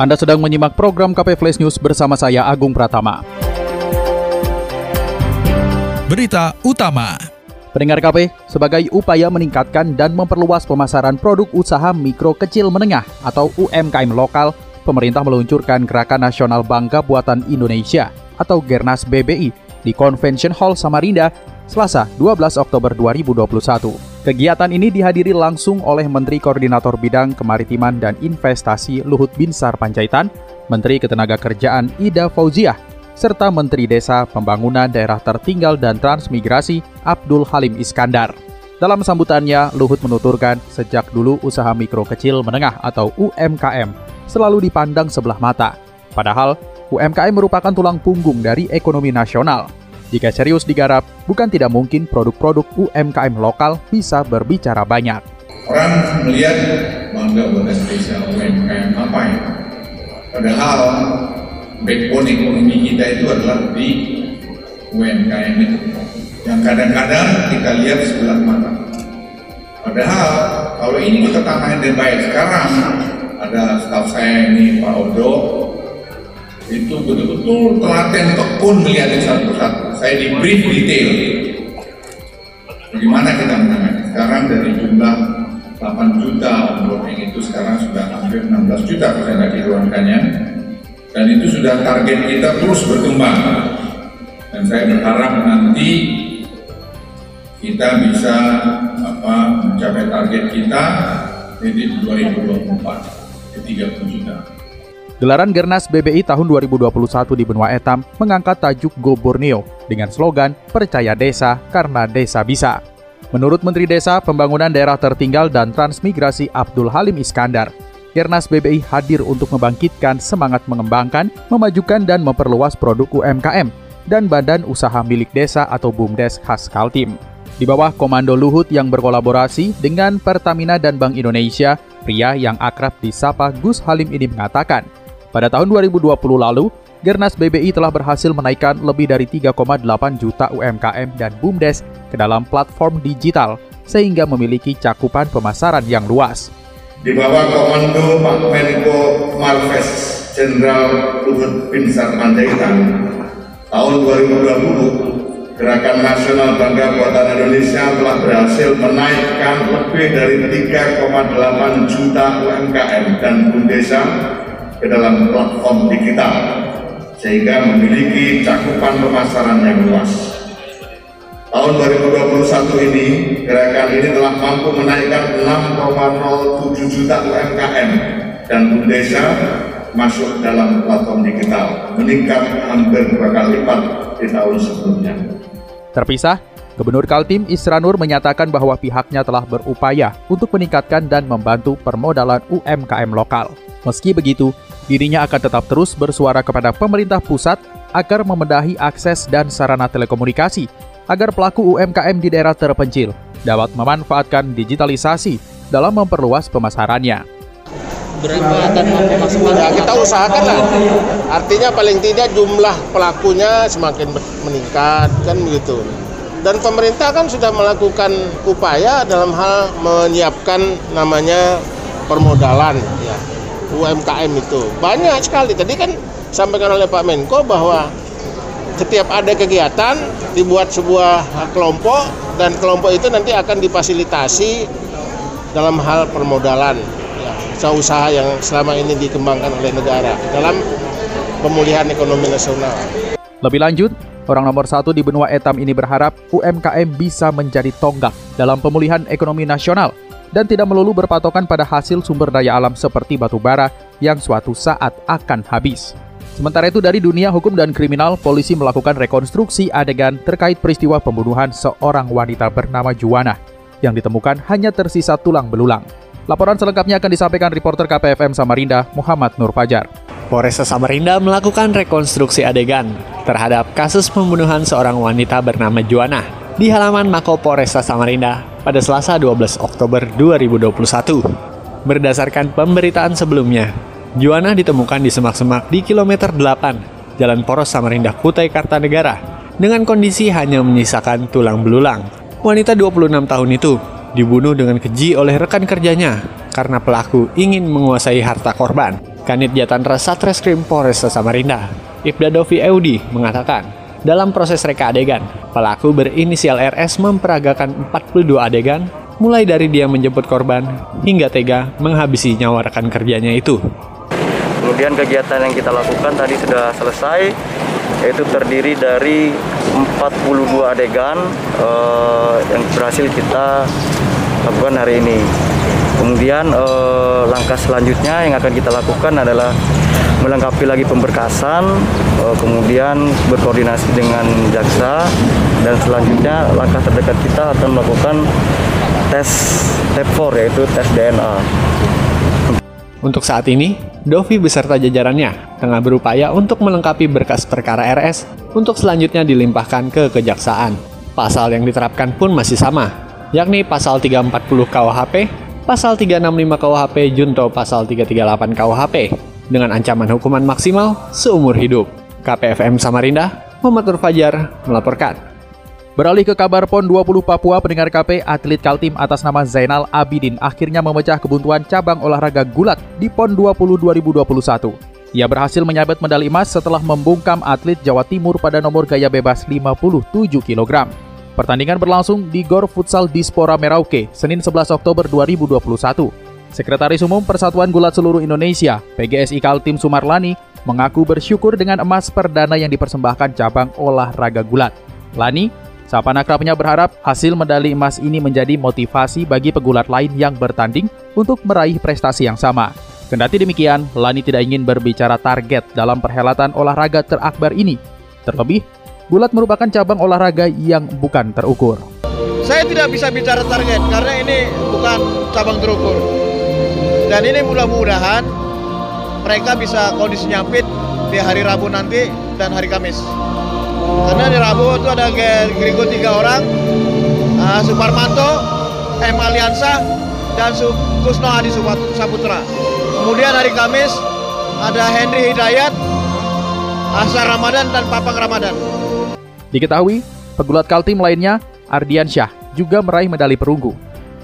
Anda sedang menyimak program KP Flash News bersama saya Agung Pratama. Berita utama. Pendengar KP, sebagai upaya meningkatkan dan memperluas pemasaran produk usaha mikro kecil menengah atau UMKM lokal, pemerintah meluncurkan Gerakan Nasional Bangga Buatan Indonesia atau Gernas BBI di Convention Hall Samarinda, Selasa 12 Oktober 2021. Kegiatan ini dihadiri langsung oleh Menteri Koordinator Bidang Kemaritiman dan Investasi Luhut Binsar Panjaitan, Menteri Ketenagakerjaan Ida Fauziah, serta Menteri Desa Pembangunan Daerah Tertinggal dan Transmigrasi Abdul Halim Iskandar. Dalam sambutannya, Luhut menuturkan sejak dulu usaha mikro kecil menengah atau UMKM selalu dipandang sebelah mata. Padahal, UMKM merupakan tulang punggung dari ekonomi nasional jika serius digarap, bukan tidak mungkin produk-produk UMKM lokal bisa berbicara banyak. Orang melihat bangga buatan Indonesia UMKM apa ya? Padahal backbone ekonomi kita itu adalah di UMKM itu. Yang kadang-kadang kita lihat sebelah mata. Padahal kalau ini kita tangani dengan baik sekarang ada staf saya ini Pak Odo itu betul-betul telaten tekun melihat satu persatu saya di brief detail bagaimana kita menangani. Sekarang dari jumlah 8 juta onboarding itu sekarang sudah hampir 16 juta kalau saya nggak diruangkannya. Dan itu sudah target kita terus berkembang. Dan saya berharap nanti kita bisa apa, mencapai target kita di 2024 ke 30 juta. Gelaran Gernas BBI tahun 2021 di Benua Etam mengangkat tajuk Go Borneo dengan slogan Percaya Desa karena Desa Bisa. Menurut Menteri Desa, Pembangunan Daerah Tertinggal dan Transmigrasi Abdul Halim Iskandar, Gernas BBI hadir untuk membangkitkan semangat mengembangkan, memajukan dan memperluas produk UMKM dan badan usaha milik desa atau BUMDes khas Kaltim. Di bawah komando Luhut yang berkolaborasi dengan Pertamina dan Bank Indonesia, pria yang akrab disapa Gus Halim ini mengatakan, pada tahun 2020 lalu, Gernas BBI telah berhasil menaikkan lebih dari 3,8 juta UMKM dan BUMDes ke dalam platform digital sehingga memiliki cakupan pemasaran yang luas. Di bawah komando Pak Menko Marves Jenderal Luhut Binsar Panjaitan, tahun 2020, Gerakan Nasional Bangga Buatan Indonesia telah berhasil menaikkan lebih dari 3,8 juta UMKM dan BUMDesa ke dalam platform digital sehingga memiliki cakupan pemasaran yang luas. Tahun 2021 ini, gerakan ini telah mampu menaikkan 6,07 juta UMKM dan desa masuk dalam platform digital, meningkat hampir dua kali lipat di tahun sebelumnya. Terpisah, Gubernur Kaltim Isranur menyatakan bahwa pihaknya telah berupaya untuk meningkatkan dan membantu permodalan UMKM lokal. Meski begitu, dirinya akan tetap terus bersuara kepada pemerintah pusat agar membenahi akses dan sarana telekomunikasi agar pelaku UMKM di daerah terpencil dapat memanfaatkan digitalisasi dalam memperluas pemasarannya. Berapa akan Ya, kita usahakan lah. Artinya paling tidak jumlah pelakunya semakin meningkat kan begitu. Dan pemerintah kan sudah melakukan upaya dalam hal menyiapkan namanya permodalan UMKM itu. Banyak sekali. Tadi kan sampaikan oleh Pak Menko bahwa setiap ada kegiatan dibuat sebuah kelompok dan kelompok itu nanti akan difasilitasi dalam hal permodalan ya, usaha-usaha yang selama ini dikembangkan oleh negara dalam pemulihan ekonomi nasional. Lebih lanjut, orang nomor satu di benua etam ini berharap UMKM bisa menjadi tonggak dalam pemulihan ekonomi nasional dan tidak melulu berpatokan pada hasil sumber daya alam seperti batu bara yang suatu saat akan habis. Sementara itu dari dunia hukum dan kriminal, polisi melakukan rekonstruksi adegan terkait peristiwa pembunuhan seorang wanita bernama Juwana yang ditemukan hanya tersisa tulang belulang. Laporan selengkapnya akan disampaikan reporter KPFM Samarinda, Muhammad Nur Fajar. Polresta Samarinda melakukan rekonstruksi adegan terhadap kasus pembunuhan seorang wanita bernama Juana di halaman Mako Polresta Samarinda pada Selasa 12 Oktober 2021. Berdasarkan pemberitaan sebelumnya, Juana ditemukan di semak-semak di kilometer 8 Jalan Poros Samarinda Kutai Kartanegara dengan kondisi hanya menyisakan tulang belulang. Wanita 26 tahun itu dibunuh dengan keji oleh rekan kerjanya karena pelaku ingin menguasai harta korban. Kanit Jatandra Satreskrim Polresta Samarinda, Ibda Dovi Eudi mengatakan, dalam proses reka adegan, pelaku berinisial RS memperagakan 42 adegan, mulai dari dia menjemput korban hingga tega menghabisi nyawa rekan kerjanya itu. Kemudian kegiatan yang kita lakukan tadi sudah selesai, yaitu terdiri dari 42 adegan eh, yang berhasil kita lakukan hari ini. Kemudian eh, langkah selanjutnya yang akan kita lakukan adalah melengkapi lagi pemberkasan, eh, kemudian berkoordinasi dengan jaksa, dan selanjutnya langkah terdekat kita akan melakukan tes step 4 yaitu tes DNA. Untuk saat ini, Dovi beserta jajarannya tengah berupaya untuk melengkapi berkas perkara RS untuk selanjutnya dilimpahkan ke kejaksaan. Pasal yang diterapkan pun masih sama, yakni pasal 340 KUHP pasal 365 KUHP junto pasal 338 KUHP dengan ancaman hukuman maksimal seumur hidup. KPFM Samarinda, Muhammad Fajar melaporkan. Beralih ke kabar PON 20 Papua, pendengar KP, atlet Kaltim atas nama Zainal Abidin akhirnya memecah kebuntuan cabang olahraga gulat di PON 20 2021. Ia berhasil menyabet medali emas setelah membungkam atlet Jawa Timur pada nomor gaya bebas 57 kg. Pertandingan berlangsung di Gor Futsal Dispora Merauke, Senin 11 Oktober 2021. Sekretaris Umum Persatuan Gulat Seluruh Indonesia, PGSI Kaltim Sumarlani, mengaku bersyukur dengan emas perdana yang dipersembahkan cabang olahraga gulat. Lani, Sapan akrabnya berharap hasil medali emas ini menjadi motivasi bagi pegulat lain yang bertanding untuk meraih prestasi yang sama. Kendati demikian, Lani tidak ingin berbicara target dalam perhelatan olahraga terakbar ini. Terlebih, Gulat merupakan cabang olahraga yang bukan terukur. Saya tidak bisa bicara target karena ini bukan cabang terukur. Dan ini mudah-mudahan mereka bisa kondisinya fit di hari Rabu nanti dan hari Kamis. Karena di Rabu itu ada Grigo tiga orang, uh, Suparmanto, M Aliansa, dan Kusno Hadi Saputra. Kemudian hari Kamis ada Henry Hidayat, Asar Ramadan, dan Papang Ramadan. Diketahui, pegulat Kaltim lainnya, Ardian Syah, juga meraih medali perunggu.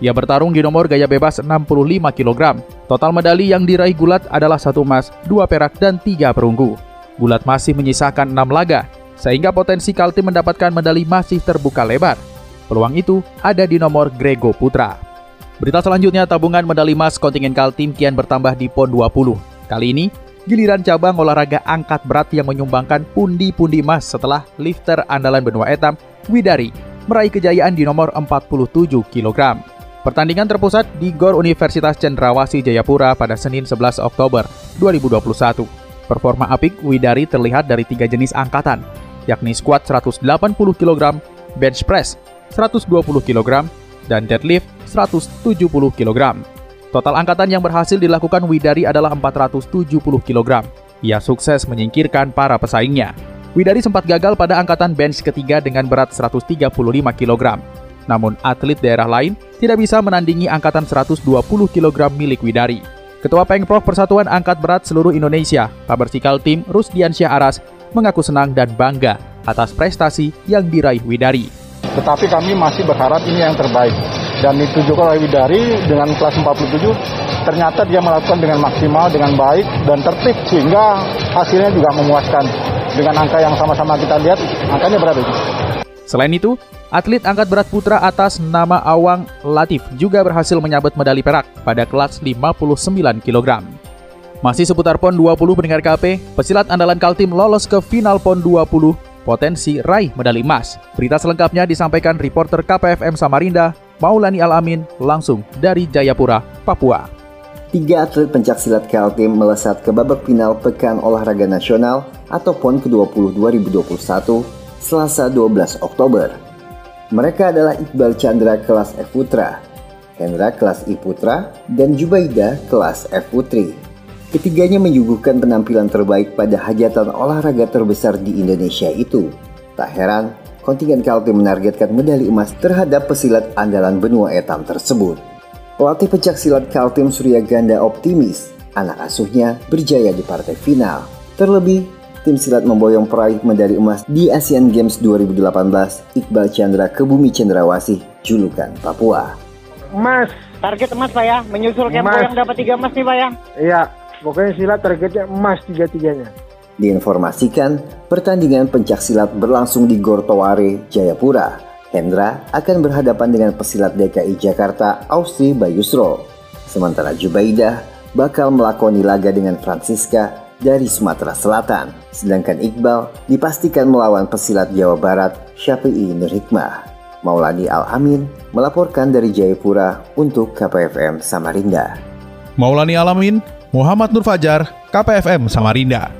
Ia bertarung di nomor gaya bebas 65 kg. Total medali yang diraih Gulat adalah satu emas, dua perak, dan tiga perunggu. Gulat masih menyisakan enam laga, sehingga potensi Kaltim mendapatkan medali masih terbuka lebar. Peluang itu ada di nomor Grego Putra. Berita selanjutnya, tabungan medali emas kontingen Kaltim kian bertambah di PON 20. Kali ini, giliran cabang olahraga angkat berat yang menyumbangkan pundi-pundi emas setelah lifter andalan benua etam, Widari, meraih kejayaan di nomor 47 kg. Pertandingan terpusat di GOR Universitas Cendrawasih Jayapura pada Senin 11 Oktober 2021. Performa apik Widari terlihat dari tiga jenis angkatan, yakni squat 180 kg, bench press 120 kg, dan deadlift 170 kg. Total angkatan yang berhasil dilakukan Widari adalah 470 kg. Ia sukses menyingkirkan para pesaingnya. Widari sempat gagal pada angkatan bench ketiga dengan berat 135 kg. Namun atlet daerah lain tidak bisa menandingi angkatan 120 kg milik Widari. Ketua Pengprov Persatuan Angkat Berat Seluruh Indonesia, Pabersikal Tim Rusdiansyah Aras, mengaku senang dan bangga atas prestasi yang diraih Widari. Tetapi kami masih berharap ini yang terbaik dan ditunjukkan oleh Widari dengan kelas 47 ternyata dia melakukan dengan maksimal, dengan baik dan tertib sehingga hasilnya juga memuaskan. Dengan angka yang sama-sama kita lihat, angkanya berapa itu? Selain itu, atlet angkat berat putra atas nama Awang Latif juga berhasil menyabet medali perak pada kelas 59 kg. Masih seputar PON 20 pendengar KP, pesilat andalan Kaltim lolos ke final PON 20 potensi raih medali emas. Berita selengkapnya disampaikan reporter KPFM Samarinda, Maulani Alamin, langsung dari Jayapura, Papua. Tiga atlet pencaksilat Kaltim melesat ke babak final Pekan Olahraga Nasional atau PON ke-20 2021 Selasa 12 Oktober. Mereka adalah Iqbal Chandra kelas F Putra, Hendra kelas I Putra, dan Jubaida kelas F Putri. Ketiganya menyuguhkan penampilan terbaik pada hajatan olahraga terbesar di Indonesia itu. Tak heran, kontingen Kaltim menargetkan medali emas terhadap pesilat andalan benua etam tersebut. Pelatih pencak silat Kaltim Surya Ganda optimis anak asuhnya berjaya di partai final. Terlebih, tim silat memboyong peraih medali emas di Asian Games 2018 Iqbal Chandra Kebumi Cendrawasih, julukan Papua. Emas. Target emas Pak ya, menyusul Kempo yang dapat tiga emas nih Pak ya. Iya, Pokoknya silat targetnya emas tiga-tiganya. Diinformasikan, pertandingan pencak silat berlangsung di Gortoware, Jayapura. Hendra akan berhadapan dengan pesilat DKI Jakarta, Austri Bayusro. Sementara Jubaidah bakal melakoni laga dengan Francisca dari Sumatera Selatan. Sedangkan Iqbal dipastikan melawan pesilat Jawa Barat, Syafi'i Nurhikmah. Maulani Al-Amin melaporkan dari Jayapura untuk KPFM Samarinda. Maulani Alamin, Muhammad Nur Fajar, KPFM Samarinda.